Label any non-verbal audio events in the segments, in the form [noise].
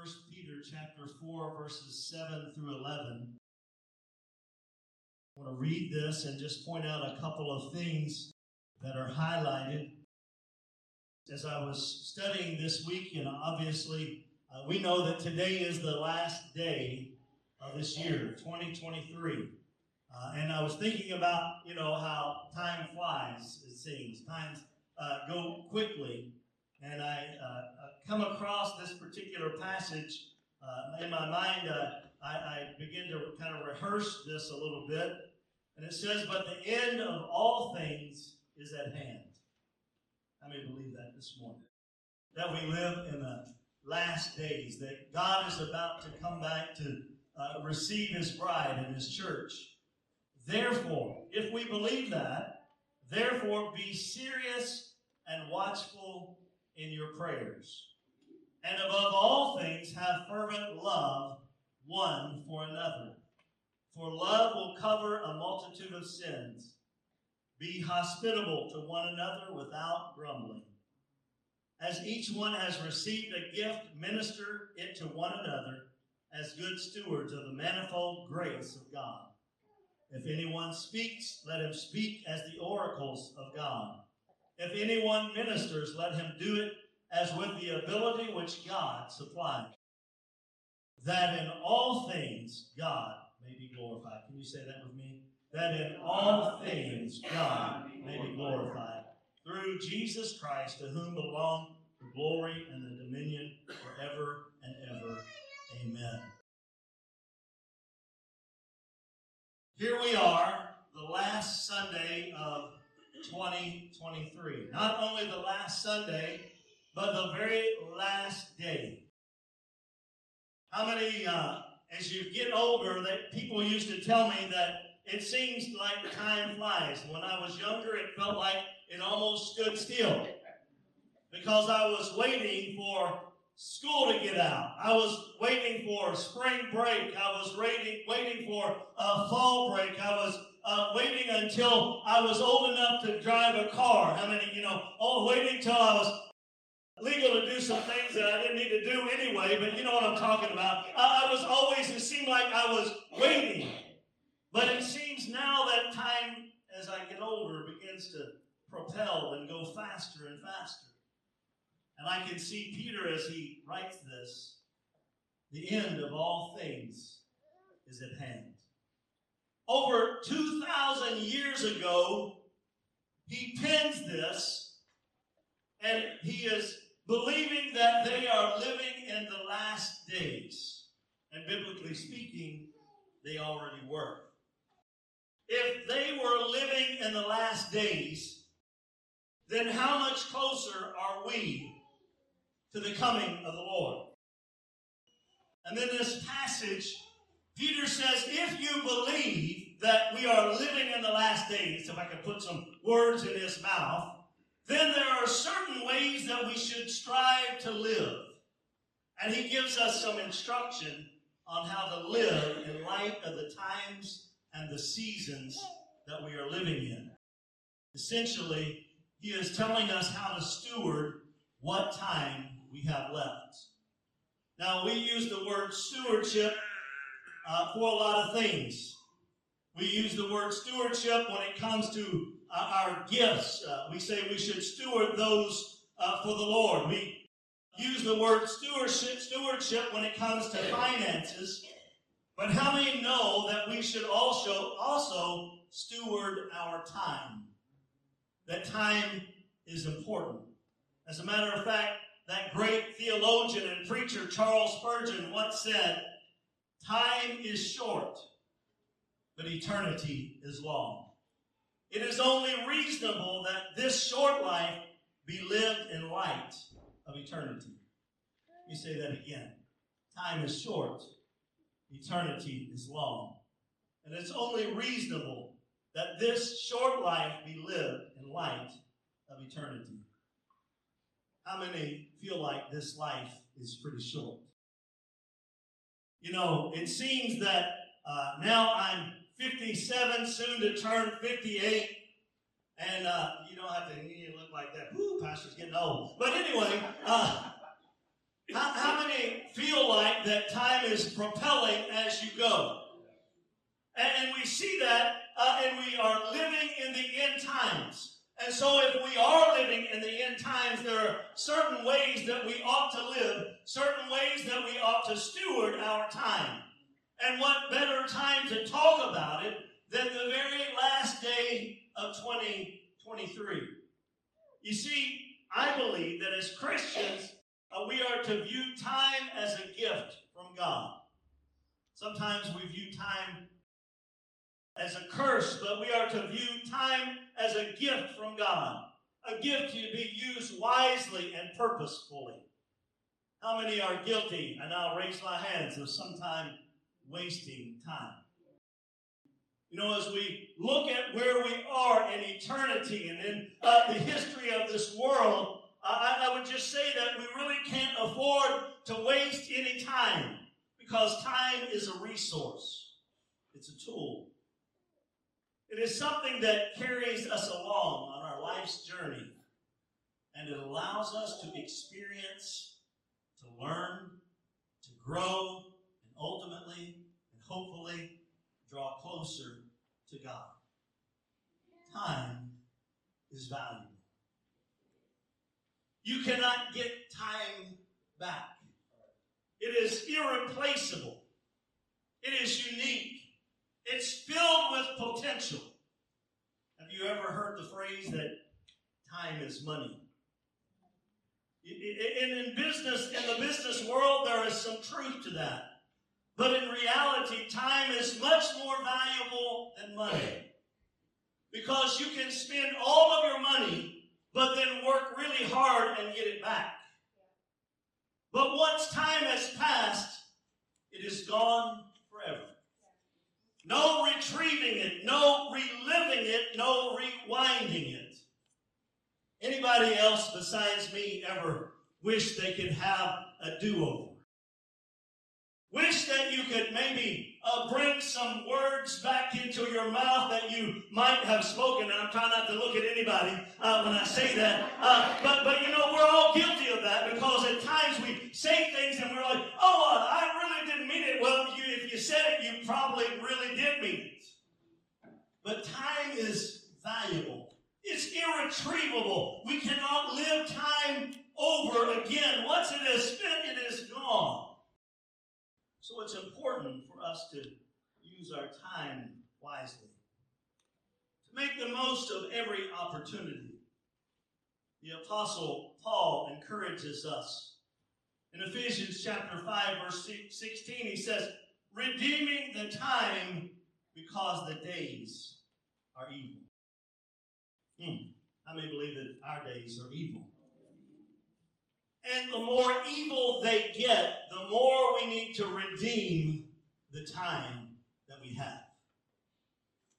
1 Peter chapter 4, verses 7 through 11. I want to read this and just point out a couple of things that are highlighted. As I was studying this week, and obviously uh, we know that today is the last day of this year, 2023. Uh, and I was thinking about, you know, how time flies, it seems. Times uh, go quickly. And I uh, come across this particular passage uh, in my mind. Uh, I, I begin to kind of rehearse this a little bit. And it says, But the end of all things is at hand. I may believe that this morning. That we live in the last days, that God is about to come back to uh, receive his bride and his church. Therefore, if we believe that, therefore be serious and watchful in your prayers. And above all things, have fervent love one for another. For love will cover a multitude of sins. Be hospitable to one another without grumbling. As each one has received a gift, minister it to one another as good stewards of the manifold grace of God. If anyone speaks, let him speak as the oracles of God. If anyone ministers, let him do it as with the ability which God supplies, that in all things God may be glorified. Can you say that with me? That in all things God may be glorified through Jesus Christ, to whom belong the glory and the dominion forever and ever. Amen. Here we are, the last Sunday of 2023. Not only the last Sunday, but the very last day. How many, uh, as you get older, that people used to tell me that it seems like time flies. When I was younger, it felt like it almost stood still because I was waiting for school to get out. I was waiting for spring break. I was waiting, waiting for uh, fall break. I was uh, waiting until I was old enough to drive a car. How many, you know, oh, waiting until I was legal to do some things that I didn't need to do anyway, but you know what I'm talking about. I, I was always, it seemed like I was waiting. But it seems now that time, as I get older, begins to propel and go faster and faster. And I can see Peter as he writes this the end of all things is at hand. Over 2,000 years ago, he pens this, and he is believing that they are living in the last days. And biblically speaking, they already were. If they were living in the last days, then how much closer are we to the coming of the Lord. And then this passage, Peter says, if you believe that we are living in the last days, if I could put some words in his mouth, then there are certain ways that we should strive to live. And he gives us some instruction on how to live in light of the times and the seasons that we are living in. Essentially, he is telling us how to steward what time we have left. Now, we use the word stewardship uh, for a lot of things. We use the word stewardship when it comes to uh, our gifts. Uh, we say we should steward those uh, for the Lord. We use the word stewardship, stewardship when it comes to finances. But how many know that we should also, also steward our time? That time is important. As a matter of fact, that great theologian and preacher Charles Spurgeon once said, Time is short, but eternity is long. It is only reasonable that this short life be lived in light of eternity. Let me say that again. Time is short, eternity is long. And it's only reasonable that this short life be lived in light of eternity. How many feel like this life is pretty short? You know, it seems that uh, now I'm 57, soon to turn 58. And uh, you don't have to you look like that. Whoo, pastor's getting old. But anyway, uh, how, how, many feel like that time is propelling as you go. And, and we see that, uh, and we are living in the end times. And so, if we are living in the end times, there are certain ways that we ought to live, certain ways that we ought to steward our time. And what better time to talk about it than the very last day of 2023? You see, I believe that as Christians, uh, we are to view time as a gift from God. Sometimes we view time as a curse, but we are to view time as a gift from God, a gift to be used wisely and purposefully. How many are guilty, and I'll raise my hands, of sometime wasting time? You know, as we look at where we are in eternity and in uh, the history of this world, I, I would just say that we really can't afford to waste any time because time is a resource, it's a tool. It is something that carries us along on our life's journey, and it allows us to experience, to learn, to grow, and ultimately and hopefully draw closer to God. Time is valuable. You cannot get time back. It is irreplaceable. It is unique. It's filled with potential. Have you ever heard the phrase that time is money? In, in business, in the business world, there is some truth to that. But in reality, time is much more valuable than money. Because you can spend all of your money, but then work really hard and get it back. But once time has passed, it is gone. No retrieving it, no reliving it, no rewinding it. Anybody else besides me ever wish they could have a do-over? Wish that you could maybe uh, bring some words back into your mouth that you might have spoken. And I'm trying not to look at anybody uh, when I say that. Uh, but, but you know, we're all guilty of that because at times we say things and we're like, oh, uh, I really didn't mean it. Well, you, if you said it, you probably really did mean it. But time is valuable. It's irretrievable. We cannot live time over again. Once it is spent, it is gone. So it's important for us to use our time wisely, to make the most of every opportunity. The Apostle Paul encourages us. In Ephesians chapter 5, verse 16, he says, redeeming the time because the days are evil. Hmm. How many believe that our days are evil? And the more evil they get, the more we need to redeem the time that we have.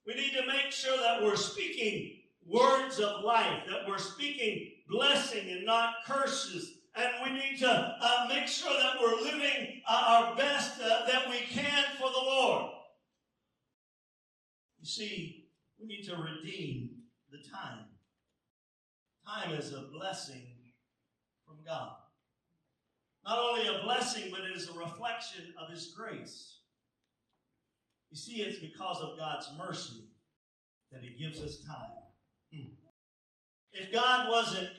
We need to make sure that we're speaking words of life, that we're speaking blessing and not curses. And we need to uh, make sure that we're living uh, our best uh, that we can for the Lord. You see, we need to redeem the time. Time is a blessing from God. Not only a blessing, but it is a reflection of His grace. You see, it's because of God's mercy that He gives us time. Hmm. If God wasn't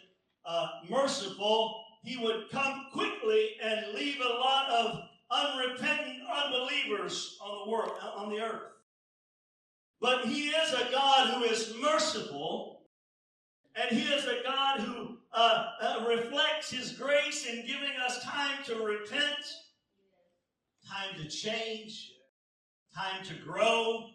uh, merciful, He would come quickly and leave a lot of unrepentant unbelievers on the world, on the earth. But He is a God who is merciful, and He is a God who uh, uh, reflects His grace in giving us time to repent, time to change, time to grow.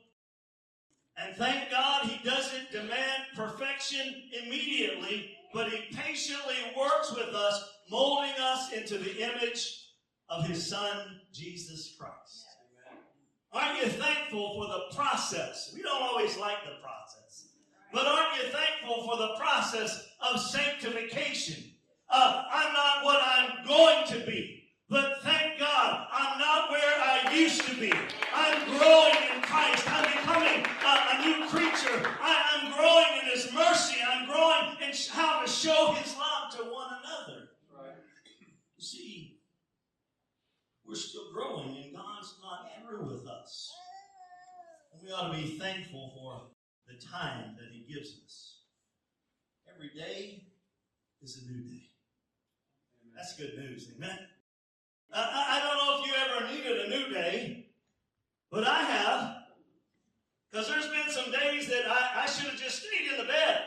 And thank God He doesn't demand perfection immediately, but He patiently works with us, molding us into the image of His Son, Jesus Christ. Aren't you thankful for the process? We don't always like the process. But aren't you thankful for the process of sanctification. Uh, I'm not what I'm going to be, but thank God I'm not where I used to be. I'm growing in Christ. I'm becoming a, a new creature. I, am growing in His mercy. I'm growing in how to show His love to one another. Right. You see, we're still growing and God's not through with us. We ought to be thankful for the time that He gives us. Every day is a new day. That's good news, amen. I, I don't know if you ever needed a new day, but I have. Because there's been some days that I, I should have just stayed in the bed.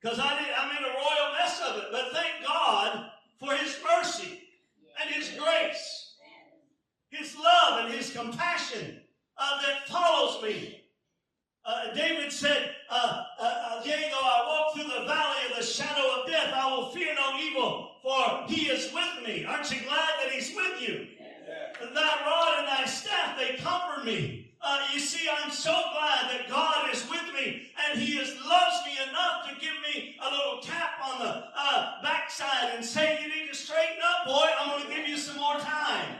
Because I did, I'm in a royal mess of it. But thank God for His mercy and His grace, His love and His compassion uh, that follows me. Uh, David said, uh, uh, uh, Yea, though I walk through the valley of the shadow of death, I will fear no evil, for he is with me. Aren't you glad that he's with you? Yeah. Thy rod and thy staff, they comfort me. Uh, you see, I'm so glad that God is with me and He has loves me enough to give me a little tap on the uh, backside and say, You need to straighten up, boy. I'm going to give you some more time.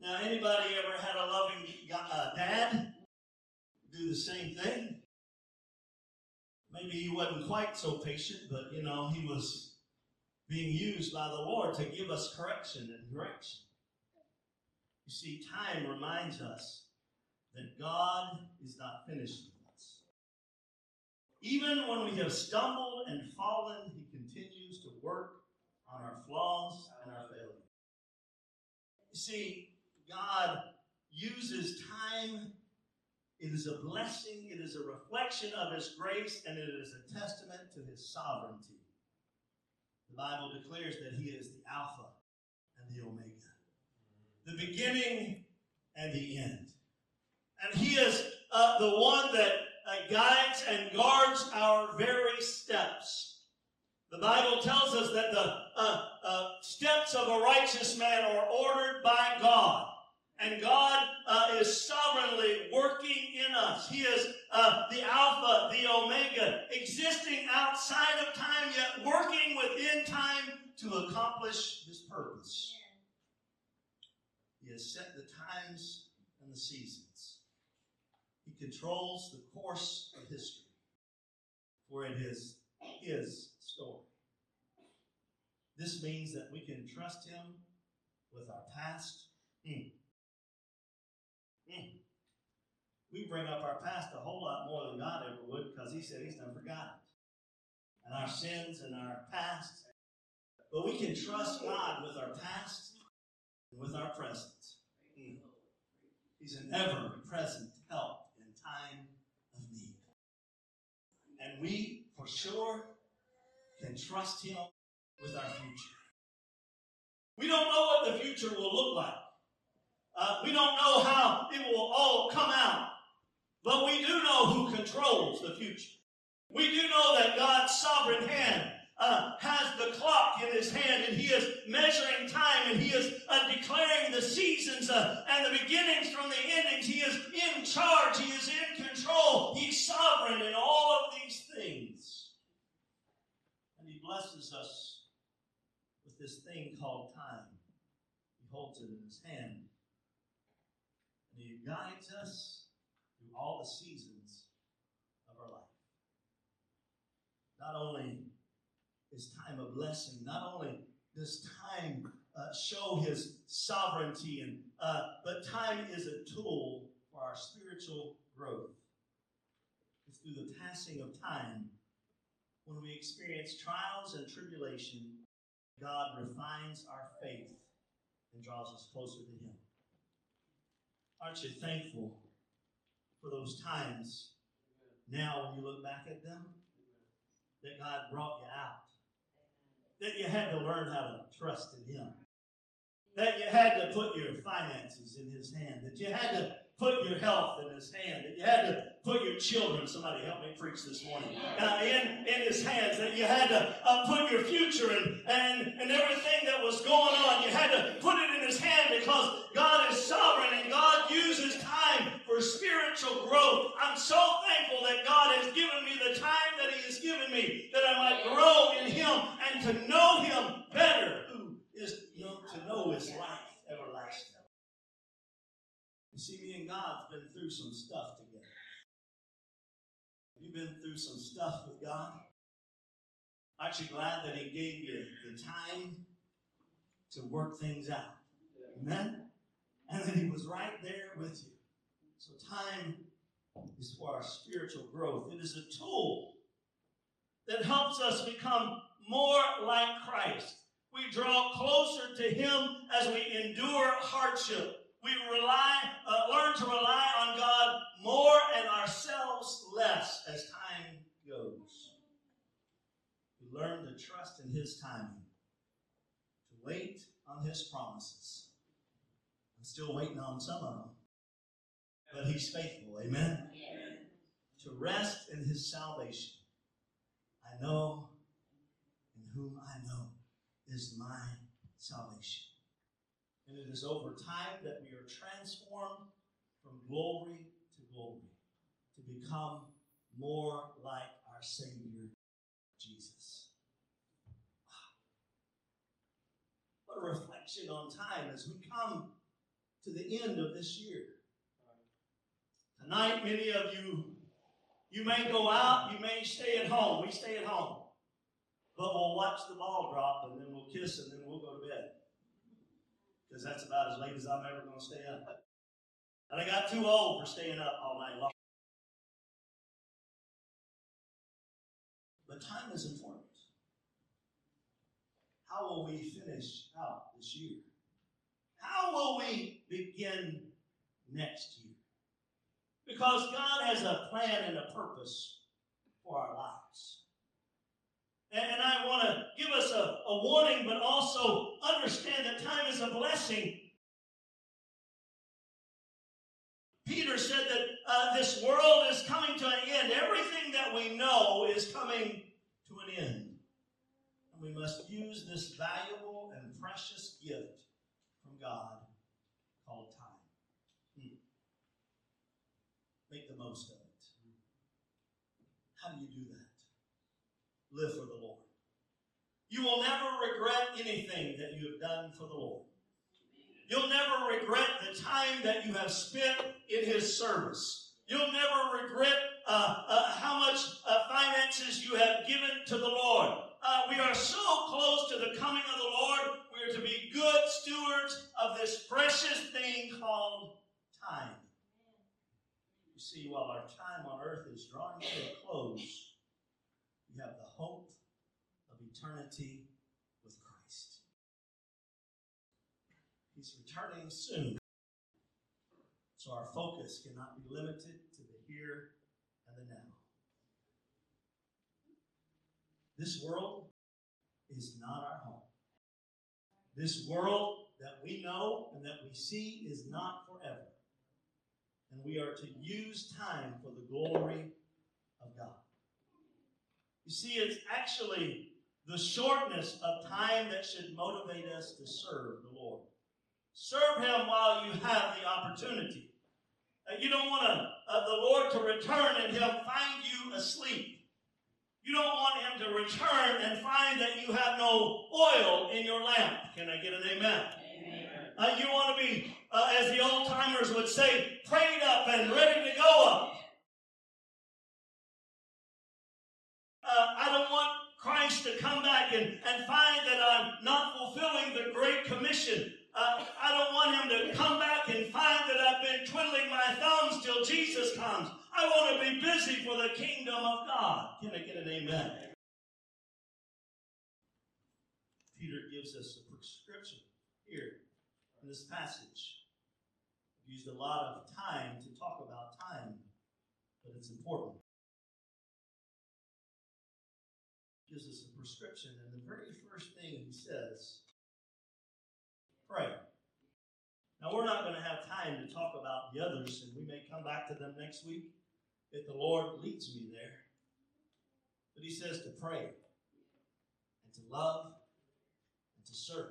Now, anybody ever had a loving uh, dad do the same thing? Maybe he wasn't quite so patient, but you know, he was being used by the Lord to give us correction and direction. You see, time reminds us that God is not finished with us. Even when we have stumbled and fallen, He continues to work on our flaws and our failures. You see, God uses time. It is a blessing, it is a reflection of His grace, and it is a testament to His sovereignty. The Bible declares that He is the Alpha and the Omega, the beginning and the end. And He is uh, the one that uh, guides and guards our very steps. The Bible tells us that the uh, uh steps of a righteous man are ordered by God. And God uh, is sovereignly working in us. He is uh, the Alpha, the Omega, existing outside of time, yet working within time to accomplish His purpose. He has set the times and the seasons. He controls the course of history, for it is His story. This means that we can trust Him with our past. Hmm. Hmm. We bring up our past a whole lot more than God ever would because He said He's never forgotten. And our sins and our past. But we can trust God with our past and with our present. Hmm. He's an ever present help in time of need. And we, for sure, can trust Him with our future. We don't know what the future will look like. Uh, we don't know how it will all come out, but we do know who controls the future. We do know that God's sovereign hand uh, has the clock in his hand and he is measuring time and he is uh, declaring the seasons uh, and the beginnings from the endings. He is in charge. He is in control. He's sovereign in all of these things. And he blesses us with this thing called time. He holds it in his hand. And He guides us through all the seasons of our life. Not only is time a blessing, not only does time uh, show His sovereignty, and uh, but time is a tool for our spiritual growth. It's through the passing of time when we experience trials and tribulation, God refines our faith and draws us closer to Him. Aren't you thankful for those times now when you look back at them? That God brought you out. That you had to learn how to trust in Him. That you had to put your finances in His hand. That you had to put your health in His hand. That you had to put your children, somebody help me preach this morning, uh, in, in His hands. That you had to uh, put your future and, and, and everything that was going on, you had to put it in His hand because God is sovereign and God uses time for spiritual growth. I'm so thankful that God has given me the time that He has given me that I might grow in Him and to know Him better, who is you know, to know His life everlasting. You see, me and God's been through some stuff together. Been through some stuff with God. Aren't you glad that He gave you the time to work things out. Amen? And that He was right there with you. So time is for our spiritual growth. It is a tool that helps us become more like Christ. We draw closer to Him as we endure hardship. We rely, uh, learn to rely on God more and ourselves less as time goes. We learn to trust in His timing, to wait on His promises. I'm still waiting on some of them, but He's faithful. Amen. To rest in His salvation. I know in whom I know is my salvation. And it is over time that we are transformed from glory to glory to become more like our Savior, Jesus. What a reflection on time as we come to the end of this year. Tonight, many of you, you may go out, you may stay at home. We stay at home. But we'll watch the ball drop and then we'll kiss and then we'll go to bed. Because that's about as late as I'm ever going to stay up. And I got too old for staying up all night long. But time is important. How will we finish out this year? How will we begin next year? Because God has a plan and a purpose for our lives. And I want to give us a, a warning, but also understand that time is a blessing. Peter said that uh, this world is coming to an end. Everything that we know is coming to an end. We must use this valuable and precious gift from God called time. Hmm. Make the most of it. How do you do that? Live for the Lord. You will never regret anything that you have done for the Lord. You'll never regret the time that you have spent in His service. You'll never regret uh, uh, how much uh, finances you have given to the Lord. Uh, we are so close to the coming of the Lord. We are to be good stewards of this precious thing called time. You see, while our time on earth is drawing to a close, we have the hope of eternity with Christ. He's returning soon. So our focus cannot be limited to the here and the now. This world is not our home. This world that we know and that we see is not forever. And we are to use time for the glory of God. You see, it's actually the shortness of time that should motivate us to serve the Lord. Serve Him while you have the opportunity. Uh, you don't want uh, the Lord to return and He'll find you asleep. You don't want Him to return and find that you have no oil in your lamp. Can I get an amen? amen. Uh, you want to be, uh, as the old timers would say, prayed up and ready to go up. Uh, I don't want Christ to come back and, and find that I'm not fulfilling the Great Commission. Uh, I don't want him to come back and find that I've been twiddling my thumbs till Jesus comes. I want to be busy for the kingdom of God. Can I get an amen? Peter gives us a prescription here in this passage. I've used a lot of time to talk about time, but it's important. gives us a prescription, and the very first thing he says, pray. Now, we're not going to have time to talk about the others, and we may come back to them next week if the Lord leads me there. But he says to pray, and to love, and to serve.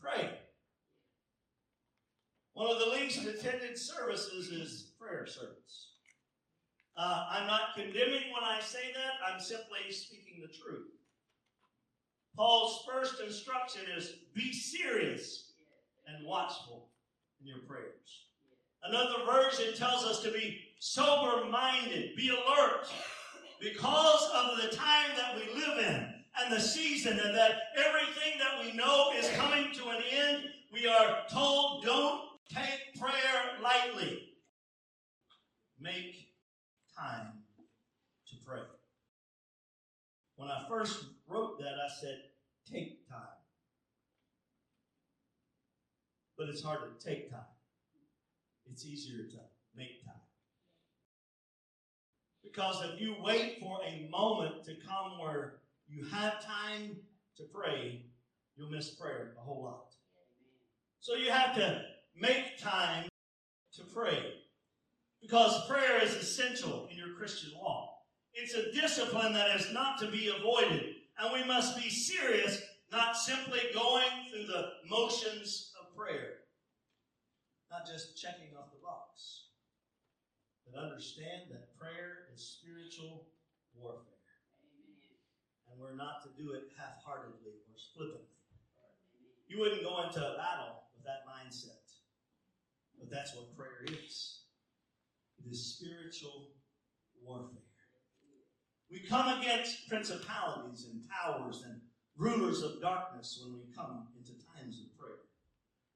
Pray. One of the least attended services is prayer service. Uh, I'm not condemning when I say that, I'm simply speaking the truth. Paul's first instruction is be serious and watchful in your prayers. Another version tells us to be sober minded, be alert, because of the time that we live in and the season, and that everything that we we know is coming to an end, we are told don't take prayer lightly. Make time to pray. When I first wrote that, I said, take time. But it's hard to take time. It's easier to make time. Because if you wait for a moment to come where you have time to pray, you'll miss prayer a whole lot. So you have to make time to pray. Because prayer is essential in your Christian walk. It's a discipline that is not to be avoided. And we must be serious, not simply going through the motions of prayer. Not just checking off the box. But understand that prayer is spiritual warfare. And we're not to do it half heartedly or flippantly. You wouldn't go into a battle with that mindset. But that's what prayer is it is spiritual warfare. We come against principalities and powers and rulers of darkness when we come into times of prayer.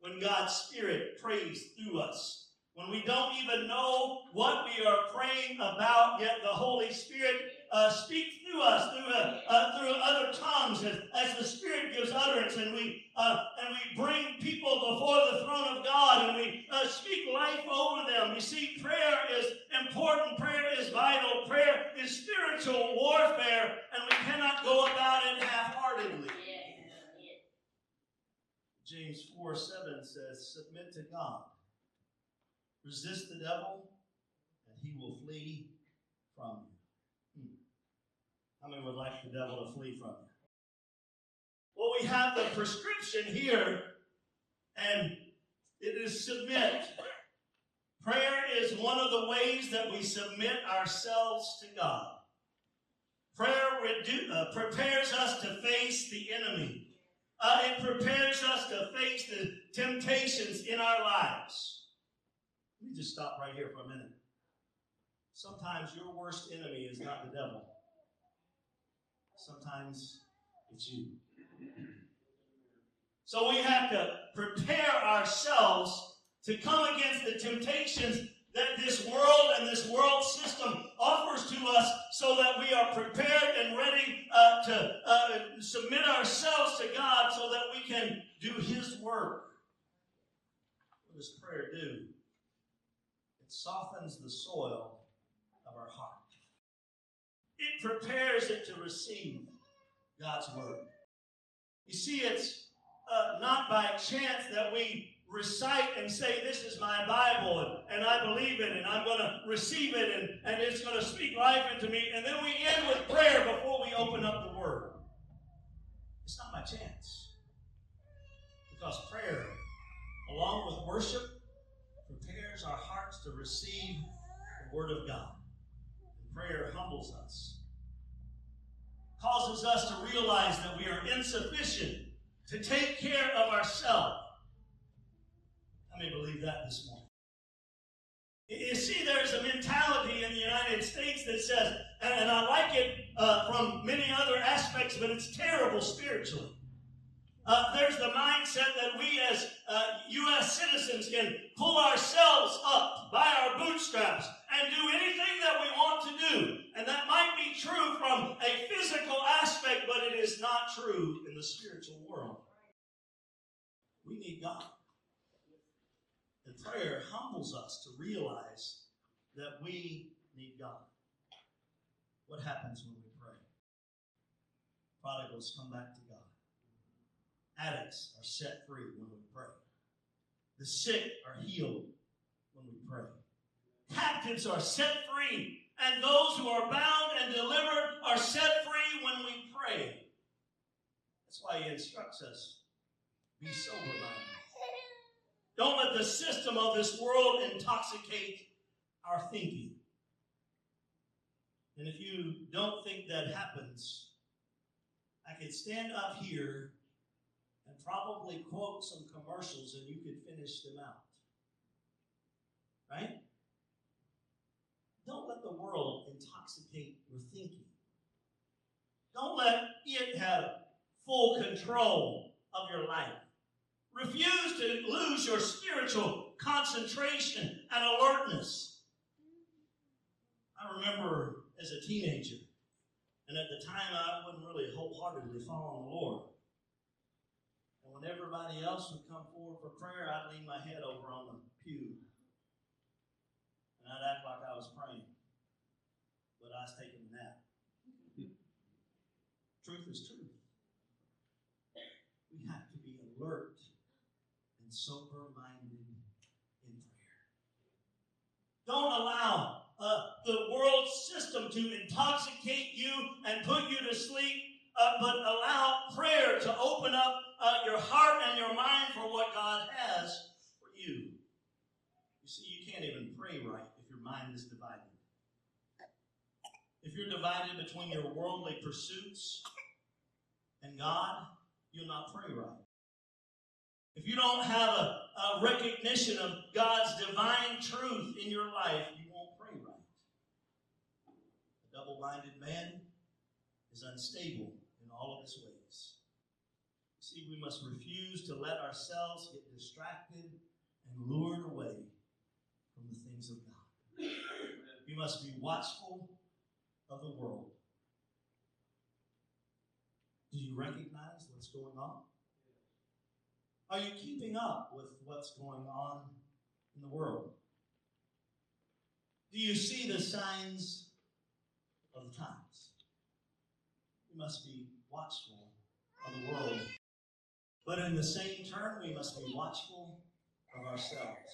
When God's Spirit prays through us. When we don't even know what we are praying about, yet the Holy Spirit uh, speaks through us through uh, uh, through other tongues as, as, the Spirit gives utterance, and we uh, and we bring people before the throne of God, and we uh, speak life over them. You see, prayer is important. Prayer is vital. Prayer is spiritual warfare, and we cannot go about it half-heartedly. James 4 7 says, Submit to God. Resist the devil, and he will flee from you. How many would like the devil to flee from you? Well, we have the prescription here, and it is submit. Prayer is one of the ways that we submit ourselves to God. Prayer redu- uh, prepares us to face the enemy. Uh, it prepares us to face the temptations in our lives. Let me just stop right here for a minute. Sometimes your worst enemy is not the devil. Sometimes it's you. So we have to prepare ourselves to come against the temptations that this world and this world system offers to us so that we are prepared and ready uh, to uh, submit ourselves to God so that we can do His work. What does prayer do? It softens the soil. It prepares it to receive God's word. You see, it's uh, not by chance that we recite and say, This is my Bible, and, and I believe it, and I'm going to receive it, and, and it's going to speak life into me. And then we end with prayer before we open up the Word. It's not by chance. Because prayer, along with worship, prepares our hearts to receive the Word of God. Prayer humbles us causes us to realize that we are insufficient to take care of ourselves. How many believe that this morning? You see, there's a mentality in the United States that says, and I like it uh, from many other aspects, but it's terrible spiritually. Uh, there's the mindset that we as uh, U.S. citizens can pull ourselves up by our bootstraps and do anything that we want to do. And that might be true from a physical aspect, but it is not true in the spiritual world. We need God. And prayer humbles us to realize that we need God. What happens when we pray? Prodigals come back to. Addicts are set free when we pray. The sick are healed when we pray. Captives are set free, and those who are bound and delivered are set free when we pray. That's why he instructs us be sober minded. Don't let the system of this world intoxicate our thinking. And if you don't think that happens, I could stand up here and probably quote some commercials and you could finish them out. Right? Don't let the world intoxicate your thinking. Don't let it have full control of your life. Refuse to lose your spiritual concentration and alertness. I remember as a teenager, and at the time I wasn't really wholeheartedly following the Lord. And when everybody else would come forward for prayer, I'd lean my head over on the pew. And I'd act like I was praying. But I was taking a nap. [laughs] truth is truth. We have to be alert and sober minded in prayer. Don't allow uh, the world system to intoxicate you and put you to sleep, uh, but allow prayer to open up uh, your heart and your mind for what God has for you. You see, you can't even pray right if your mind is divided. If you're divided between your worldly pursuits and God, you'll not pray right. If you don't have a, a recognition of God's divine truth in your life, you won't pray right. A double minded man is unstable all of his ways. You see, we must refuse to let ourselves get distracted and lured away from the things of God. We must be watchful of the world. Do you recognize what's going on? Are you keeping up with what's going on in the world? Do you see the signs of the times? We must be watchful of the world. But in the same turn, we must be watchful of ourselves.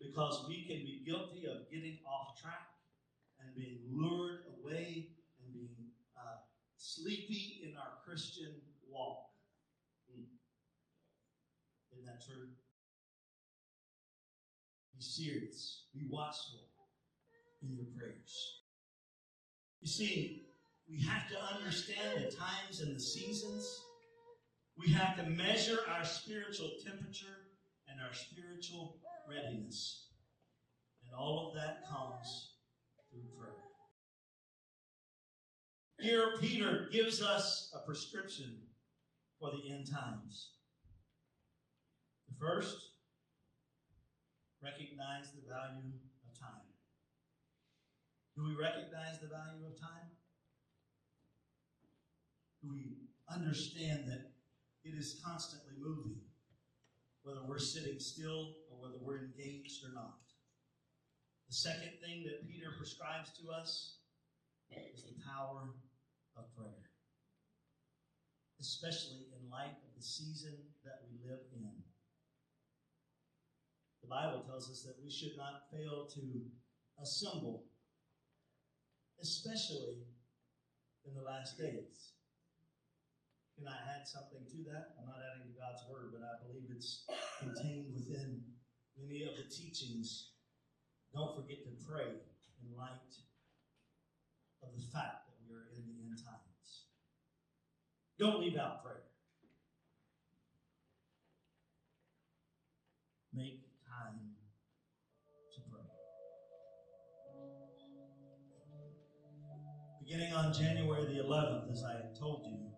Because we can be guilty of getting off track and being lured away and being uh, sleepy in our Christian walk. Isn't that true? Be serious. Be watchful in your prayers. You see, we have to understand the times and the seasons. We have to measure our spiritual temperature and our spiritual readiness. And all of that comes through prayer. Here, Peter gives us a prescription for the end times. The first, recognize the value of time. Do we recognize the value of time? We understand that it is constantly moving, whether we're sitting still or whether we're engaged or not? The second thing that Peter prescribes to us is the power of prayer, especially in light of the season that we live in. The Bible tells us that we should not fail to assemble, especially in the last days. Can I add something to that? I'm not adding to God's word, but I believe it's contained within many of the teachings. Don't forget to pray in light of the fact that we are in the end times. Don't leave out prayer. Make time to pray. Beginning on January the 11th, as I told you,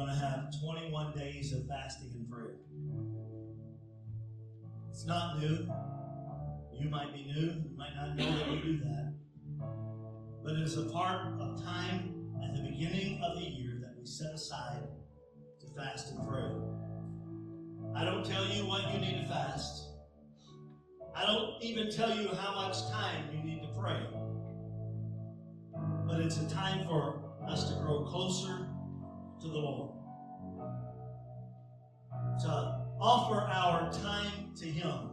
going to have 21 days of fasting and prayer. It's not new. You might be new. You might not know that we do that. But it is a part of time at the beginning of the year that we set aside to fast and pray. I don't tell you what you need to fast. I don't even tell you how much time you need to pray. But it's a time for us to grow closer to the Lord. To offer our time to Him.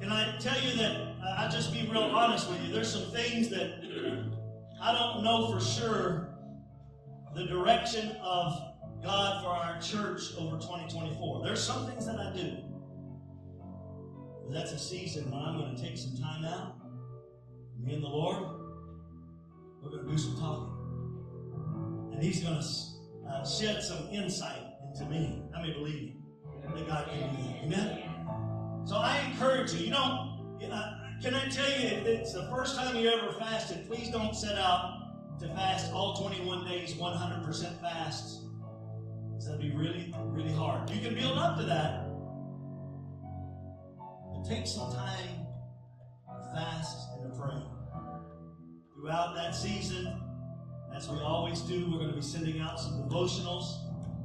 Can I tell you that I'll just be real honest with you? There's some things that I don't know for sure the direction of God for our church over 2024. There's some things that I do. But that's a season when I'm going to take some time out. Me and the Lord, we're going to do some talking. And He's going to uh, shed some insight into me. How many believe that God can do that? Amen? So I encourage you, you know, can I tell you, if it's the first time you ever fasted, please don't set out to fast all 21 days, 100% fast. So that'd be really, really hard. You can build up to that. But take some time to fast and to pray. Throughout that season, as we always do, we're going to be sending out some devotionals.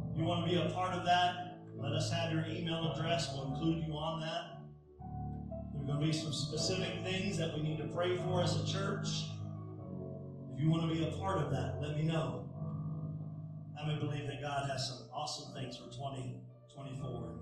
If you want to be a part of that, let us have your email address. We'll include you on that. There are going to be some specific things that we need to pray for as a church. If you want to be a part of that, let me know. I may believe that God has some awesome things for 2024.